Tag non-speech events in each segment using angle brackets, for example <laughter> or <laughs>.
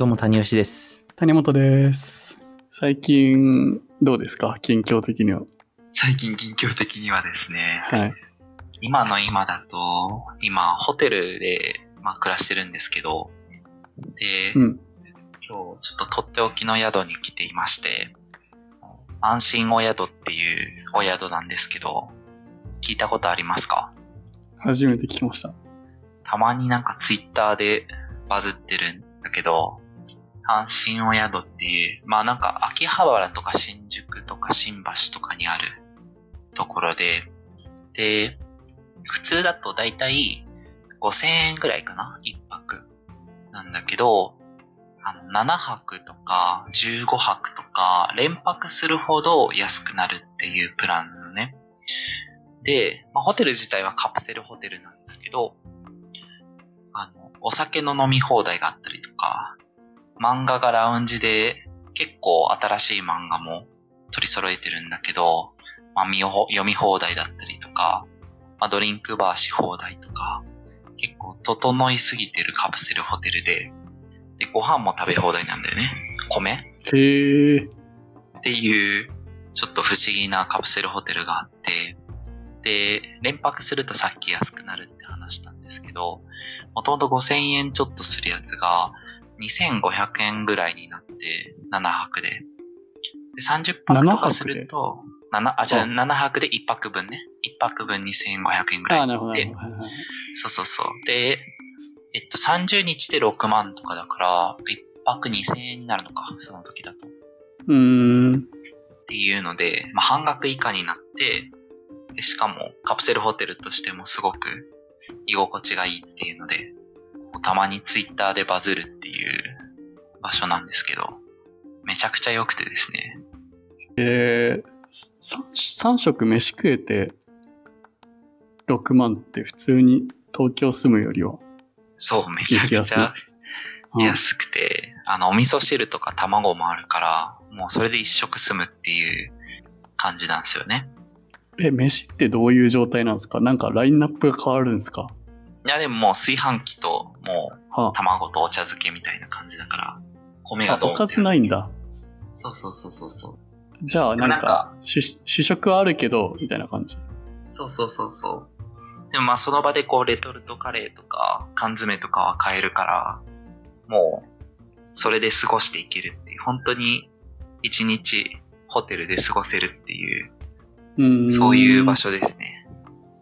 どうも谷吉です。谷本です。最近、どうですか？近況的には。最近近況的にはですね、はい。今の今だと、今ホテルで、まあ、暮らしてるんですけど、で、うん。今日ちょっととっておきの宿に来ていまして、安心お宿っていうお宿なんですけど、聞いたことありますか？初めて聞きました。たまになんかツイッターでバズってるんだけど、安心お宿っていう、まあなんか秋葉原とか新宿とか新橋とかにあるところで、で、普通だとだいたい5000円ぐらいかな一泊。なんだけど、あの、7泊とか15泊とか連泊するほど安くなるっていうプランなのね。で、まあ、ホテル自体はカプセルホテルなんだけど、あの、お酒の飲み放題があったりとか、漫画がラウンジで結構新しい漫画も取り揃えてるんだけど、まあ、見よ読み放題だったりとか、まあ、ドリンクバーし放題とか、結構整いすぎてるカプセルホテルで、で、ご飯も食べ放題なんだよね。米？へえ。っていう、ちょっと不思議なカプセルホテルがあって、で、連泊するとさっき安くなるって話したんですけど、もともと5000円ちょっとするやつが、2500円ぐらいになって、7泊で。で、30泊とかすると、7あ、じゃあうん7泊で1泊分ね。1泊分2500円ぐらいああ、なるほど、そうそうそう。で、えっと、30日で6万とかだから、1泊2000円になるのか、その時だと。うーん。っていうので、まあ、半額以下になって、でしかもカプセルホテルとしてもすごく居心地がいいっていうので、たまにツイッターでバズるっていう場所なんですけど、めちゃくちゃ良くてですね。えー、3, 食飯食えて6万って普通に東京住むよりはそう、めちゃくちゃうん安くて、あの、お味噌汁とか卵もあるから、もうそれで一食済むっていう感じなんですよね。え、飯ってどういう状態なんですか？なんかラインナップが変わるんですか？いや、でももう炊飯器と、もうは卵とお茶漬けみたいな感じだから、米あ、がどうおかずないんだ。そうそうそうそうそう。じゃあなんかか主主食はあるけどみたいな感じ。そうそうそうそう。でもまあその場でこうレトルトカレーとか缶詰とかは買えるから、もうそれで過ごしていけるっていう、本当に一日ホテルで過ごせるっていう、うそういう場。所ですね。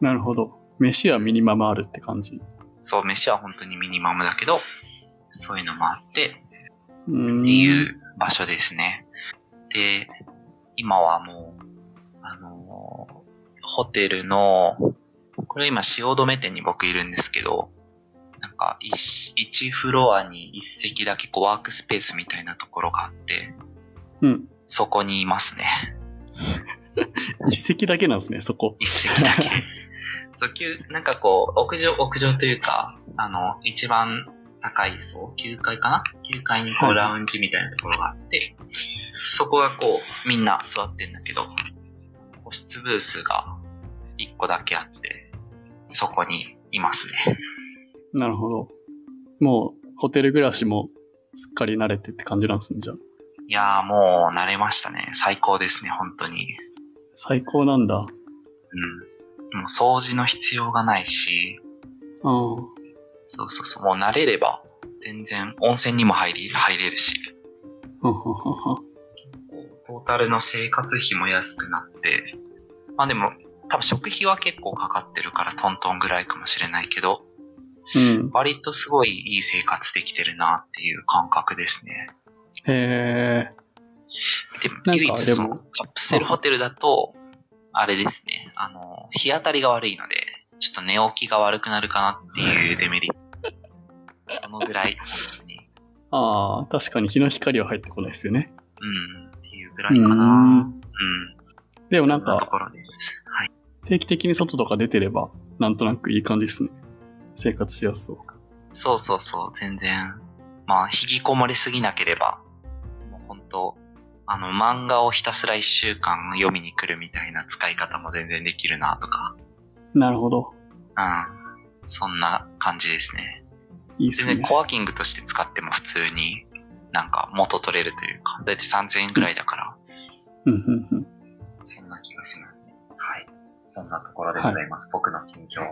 なるほど。飯はミニマムあるって感じ。そう、飯は本当にミニマムだけど、そういうのもあってっていう場所ですね。で、今はもう、あのーホテルの、これ今汐留店に僕いるんですけど、なんか一一フロアに一席だけこうワークスペースみたいなところがあって、うん。そこにいますね。<laughs> 一席だけなんですね、そこ。一席だけ。<laughs> そう、きなんかこう、屋上、屋上というか、あの、一番高い層、9階かな ?9 階にこはいうラウンジみたいなところがあって、そこがこう、みんな座ってんだけど、個室ブースが1個だけあって、そこにいますね。なるほど。もう、ホテル暮らしもすっかり慣れてって感じなんですね、じゃあ。いやーもう慣れましたね。最高ですね、本当に。最高なんだ。うん。掃除の必要がないし、うん。そうそうそう、もう慣れれば、全然温泉にも入り、入れるし、トータルの生活費も安くなって、まあでも、多分食費は結構かかってるからトントンぐらいかもしれないけど、うん。割とすごいいい生活できてるなっていう感覚ですね。へえ。でも唯一そのカプセルホテルだと、あれですね、あの、日当たりが悪いので、ちょっと寝起きが悪くなるかなっていうデメリット。<laughs> そのぐらい、本当に。ああ、確かに日の光は入ってこないですよね。うん、っていうぐらいかな。ううんん。でもなんか、そんなところです。はい。定期的に外とか出てれば、なんとなくいい感じですね。生活しやすそう。そうそうそう、全然。まあ、引きこもりすぎなければ、もう本当あの、漫画をひたすら一週間読みに来るみたいな使い方も全然できるなとか、なるほど。うん。そんな感じですね。いいっすね全然。コワーキングとして使っても普通になんか元取れるというか、だいたい3000円くらいだから、うんうんうん。そんな気がしますね。はい。そんなところでございます。僕の近況。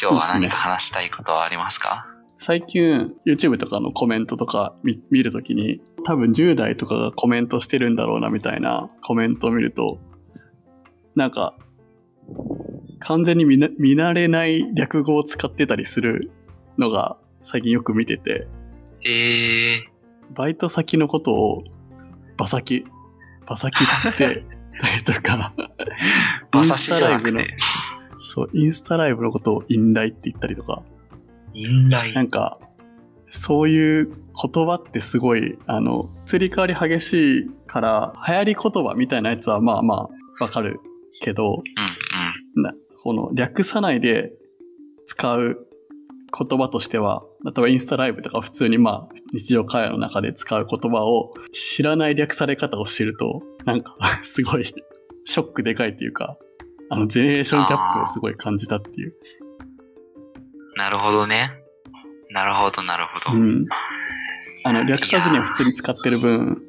今日は何か話したいことはありますか？最近 YouTube とかのコメントとか見見るときに多分10代とかがコメントしてるんだろうなみたいなコメントを見るとなんか完全に見な見慣れない略語を使ってたりするのが最近よく見てて。えー、バイト先のことをバサキ。バサキって <laughs> たりとか。馬刺しじゃなくインスタライブのて、そうインスタライブのことをインライって言ったりとか。インライ。なんか、そういう言葉ってすごい、あの、移り変わり激しいから、流行り言葉みたいなやつはまあまあわかるけど、うんうん。なこの略さないで使う言葉としては、例えばインスタライブとか普通にまあ日常会話の中で使う言葉を知らない略され方をしてると、なんか <laughs> すごいショックでかいっていうか、あのジェネレーションギャップをすごい感じたっていう。なるほどね。なるほど、なるほど。うん。うん。あの、略さずには普通に使ってる分、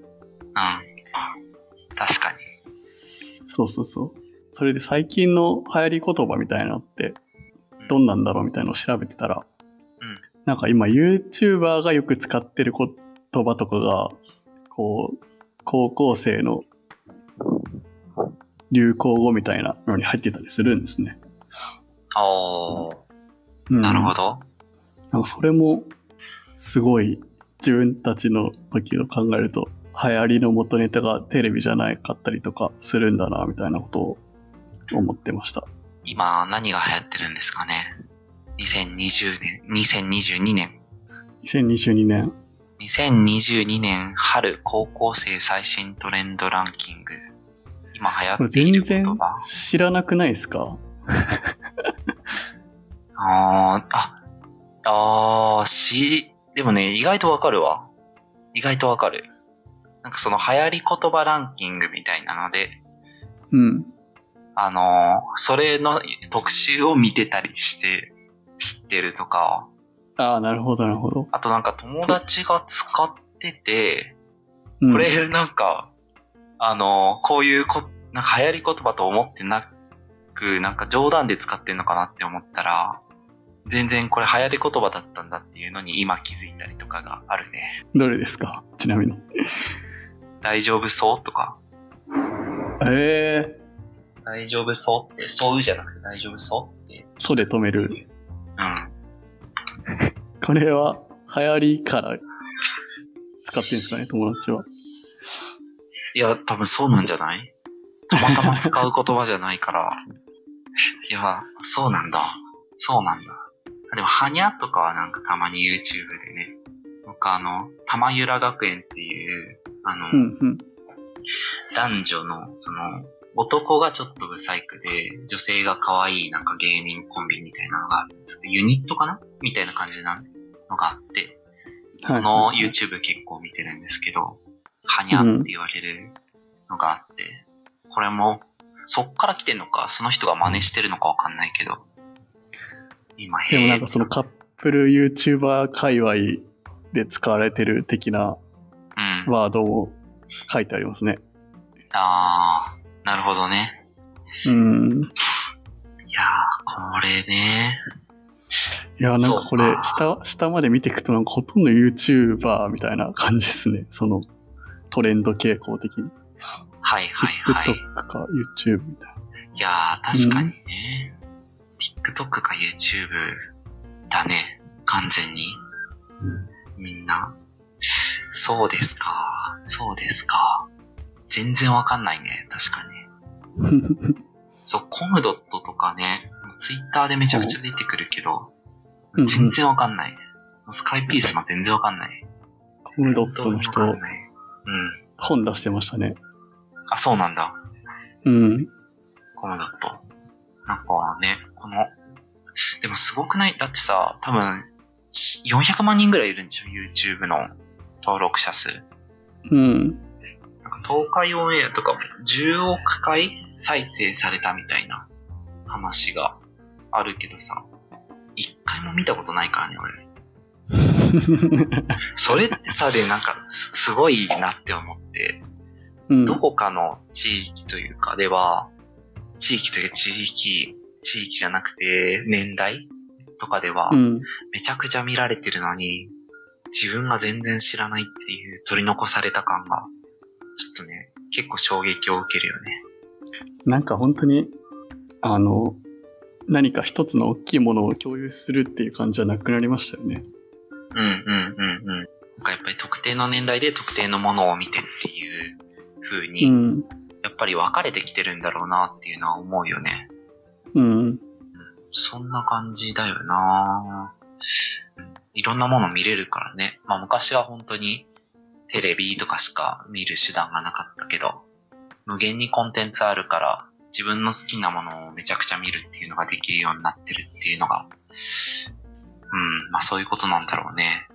確かに。そうそうそう。それで最近の流行り言葉みたいなのってどんなんだろうみたいなのを調べてたら、うんなんか今 YouTuber がよく使ってる言葉とかが、こう、高校生の流行語みたいなのに入ってたりするんですね。おー、うんなるほど。なんかそれもすごい自分たちの時を考えると流行りの元ネタがテレビじゃないかったりとかするんだなみたいなことを思ってました。今、何が流行ってるんですかね？2020年、2022年。2022年。2022年春高校生最新トレンドランキング。今流行っている全然言葉。知らなくないですか？<laughs> あー、あ、あー、し、でもね、意外とわかるわ。意外とわかる。なんかその流行り言葉ランキングみたいなので、うん。あのーそれの特集を見てたりして、知ってるとか、ああ、なるほど、なるほど。あとなんか友達が使ってて、うん、これなんか、あのーこういうこ、なんか流行り言葉と思ってなく、なんか冗談で使ってんのかなって思ったら、全然これ流行り言葉だったんだっていうのに今気づいたりとかがあるね。どれですか？ちなみに。大丈夫そう？とか、ええ大丈夫そう？って、そうじゃなくて大丈夫そう？って。ー、それ止める。うん。これは流行りから使ってんですかね友達は。いや、多分そうなんじゃない？たまたま使う言葉じゃないから。いや、そうなんだ。そうなんだ。でも、はにゃとかはなんかたまに YouTube でね。僕あの、玉ゆら学園っていう、あの、うんうん。男女の、その、男がちょっとブサイクで、女性が可愛いなんか芸人コンビみたいなのがあるんですけど、ユニットかな？みたいな感じなのがあって、その YouTube 結構見てるんですけど、はにゃって言われるのがあって、これも、そっから来てんのか、その人が真似してるのかわかんないけど、今、でもなんかそのカップル YouTuber 界隈で使われてる的なうん。ワードも書いてありますね。あー、なるほどね。うん。いやー、これね。いや、なんかこれ下、下まで見ていくとなんかほとんど YouTuber みたいな感じですね。そのトレンド傾向的に。はいはいはい。TikTok か YouTube みたいな。いやー、確かにね。TikTok か YouTube だね。完全に。みんな。そうですか。そうですか。全然わかんないね。確かに。<laughs> そう、コムドットとかね、Twitter でめちゃくちゃ出てくるけどうん、全然わかんない。スカイピースも全然わかんない。コムドットの人。うん。本出してましたね。あ、そうなんだ。うん。コムドット。なんかね、この、でもすごくない？だってさ、多分、400万人ぐらいいるんでしょ ?YouTube の登録者数。うん。なんか東海オンエアとかも10億回再生されたみたいな話があるけどさ、一回も見たことないからね、俺。<laughs> それってさ、で、なんか、すすごいなって思って、うん。どこかの地域というかでは、地域というか地域、地域じゃなくて、年代とかではう、ん。めちゃくちゃ見られてるのに、自分が全然知らないっていう取り残された感が、ちょっとね、結構衝撃を受けるよね。なんか本当に、あの、何か一つの大きいものを共有するっていう感じじゃなくなりましたよね。うんうんうんうん。なんかやっぱり特定の年代で特定のものを見てっていう風に、うん。やっぱり分かれてきてるんだろうなっていうのは思うよね。うん。そんな感じだよないろんなもの見れるからね。まあ昔は本当にテレビとかしか見る手段がなかったけど、無限にコンテンツあるから自分の好きなものをめちゃくちゃ見るっていうのができるようになってるっていうのが、うん、まあそういうことなんだろうね。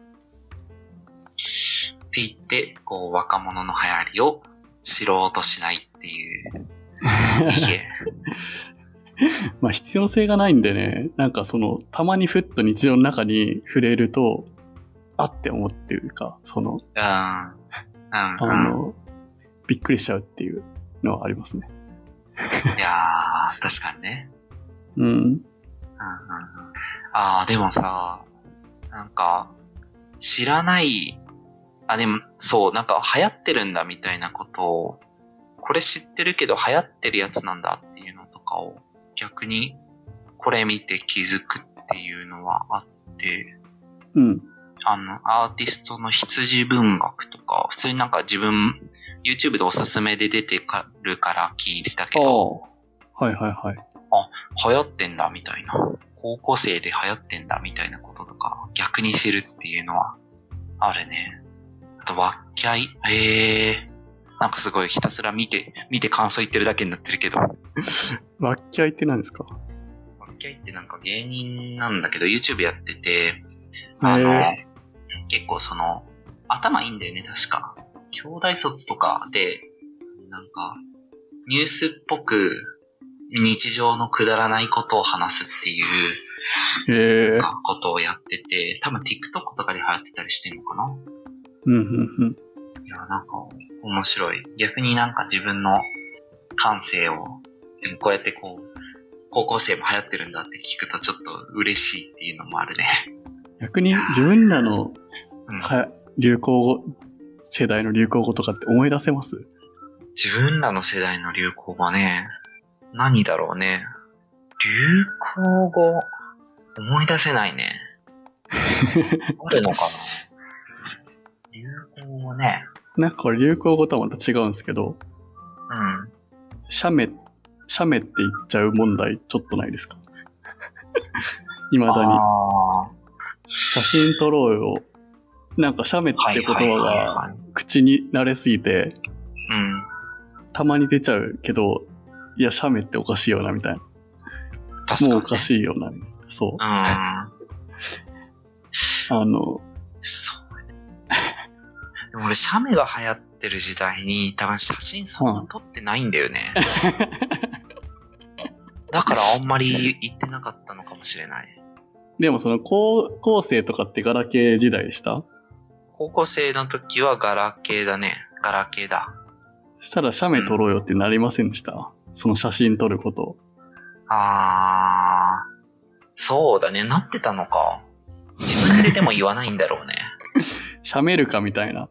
って言って、こう若者の流行りを知ろうとしないっていう、<laughs> いえ。<laughs> まあ必要性がないんでね、なんかその、たまにふっと日常の中に触れると、あって思ってるか、その。あうん。の、びっくりしちゃうっていうのはありますね。いやー、確かにね。うん。うんうんうん。あー、でもさ、なんか、知らない、あ、でも、そう、なんか流行ってるんだみたいなことを、これ知ってるけど流行ってるやつなんだっていうのとかを、逆に、これ見て気づくっていうのはあって、うん。あの、アーティストの羊文学とか、普通になんか自分、YouTube でおすすめで出てかるから聞いてたけど、はいはいはい。流行ってんだみたいな。高校生で流行ってんだみたいなこととか、逆に知るっていうのは、あるね。あと、わっきゃい。へえ。なんかすごいひたすら見て、見て感想言ってるだけになってるけど。わワッキャイって何ですか？っきゃいってなんか芸人なんだけど、YouTube やってて、あの、へ結構その、頭いいんだよね、確か。兄弟卒とかで、なんか、ニュースっぽく、日常のくだらないことを話すっていう。ことをやってて、多分 TikTok とかで流行ってたりしてんのかなうんうんうん。いや、なんか面白い。逆になんか自分の感性を、でもこうやってこう、高校生も流行ってるんだって聞くとちょっと嬉しいっていうのもあるね。逆に自分らのうん、は流行語、世代の流行語とかって思い出せます？自分らの世代の流行語ね、何だろうね。流行語、思い出せないね。<laughs> あるのかな？流行語ね。なんかこれ流行語とはまた違うんですけど、うん。写メ、写メって言っちゃう問題ちょっとないですか？<laughs> 未だに。あ写真撮ろうよ。なんか写メっあ。て言葉がはい口に慣れすぎて、うん。たまに出ちゃうけど、いや、写メっておかしいよな、みたいな。確かに、ね。もうおかしいよな、そう。うん。<laughs> あの、そう写メが流行ってる時代に、多分写真そんな撮ってないんだよね。<laughs> だからあんまり言ってなかったのかもしれない。でもその高校生とかってガラケー時代でした？高校生の時はガラケーだね。ガラケーだ。したら写メ撮ろうよってなりませんでした、その写真撮ること。あー。そうだね。なってたのか。自分ででも言わないんだろうね。<laughs> 写メるかみたいな。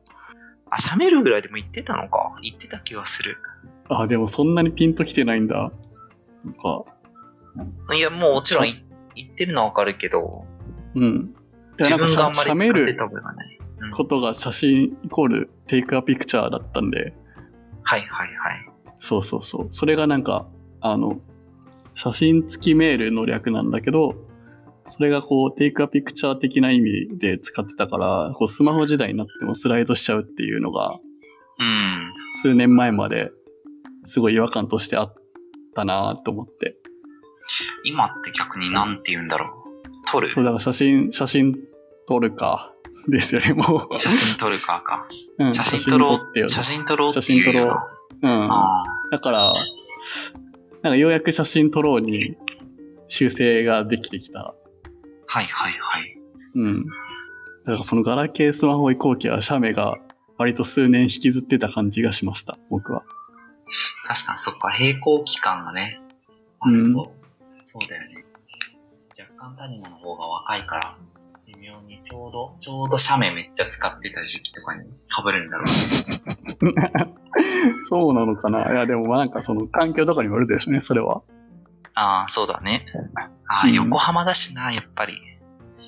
あ、写メるぐらいでも言ってたのか。言ってた気がする。あ、でもそんなにピンときてないんだ。なんか、いや、もうもちろんい言ってるのはわかるけど、うん。自分があんまり使ってた覚えがない。うんことが写真イコールテイクアピクチャーだったんで、はいはいはい。そうそうそう。それがなんか、あの、写真付きメールの略なんだけど、それがこう、テイクアピクチャー的な意味で使ってたから、こうスマホ時代になってもスライドしちゃうっていうのが、うん。数年前まですごい違和感としてあったなと思って。今って逆になんて言うんだろう。撮る？そう、だから写真、写真撮るか。ですよね、もう。写真撮るかか。うん写真撮ろって。写真撮ろうっていうよな。うん。あだから、なんかようやく写真撮ろうに修正ができてきた。ーはいはいはい。うん。だからそのガラケースマホ移行期は写メが割と数年引きずってた感じがしました、僕は。確かにそっか、並行期間がね、あうんると、そうだよね。若干谷野の方が若いから、微妙にちょうど、ちょうど写メめっちゃ使ってた時期とかに被るんだろうね。<laughs> そうなのかないや、でもまあなんかその環境とかにもよるでしょうね、それは。ああ、そうだね。ああ、うん横浜だしな、やっぱり。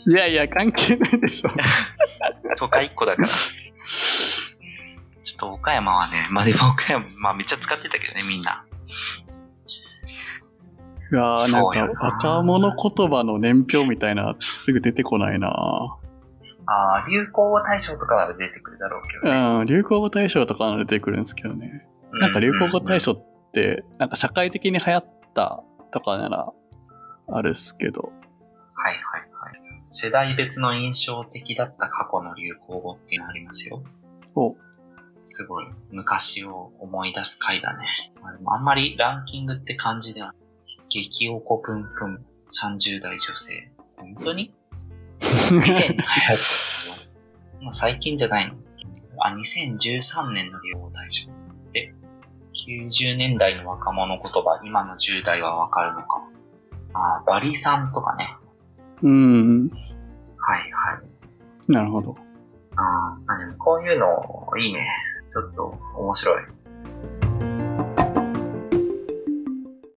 いやいや、関係ないでしょ。<laughs> 都会っ子だから。ちょっと岡山はね、まあでも岡山、まあめっちゃ使ってたけどね、みんな。いやーなんそうやなか若者言葉の年表みたいなすぐ出てこないなああ、流行語大賞とかなら出てくるだろうけどね。うん、流行語大賞とかなら出てくるんですけどね。なんか流行語大賞って、なんか社会的に流行ったとかならあるっすけど。はいはいはい。世代別の印象的だった過去の流行語っていうのありますよ。おすごい。昔を思い出す回だね。まあでもあんまりランキングって感じでは。激おこぷんぷん30代女性。本当に？<laughs> 以前に流行ったまあ最近じゃないのあ、2013年の流行語大賞。で、90年代の若者言葉、今の10代はわかるのか。あ、バリさんとかね。うん、はいはい。なるほど。あーあ、でもこういうのいいね。ちょっと面白い。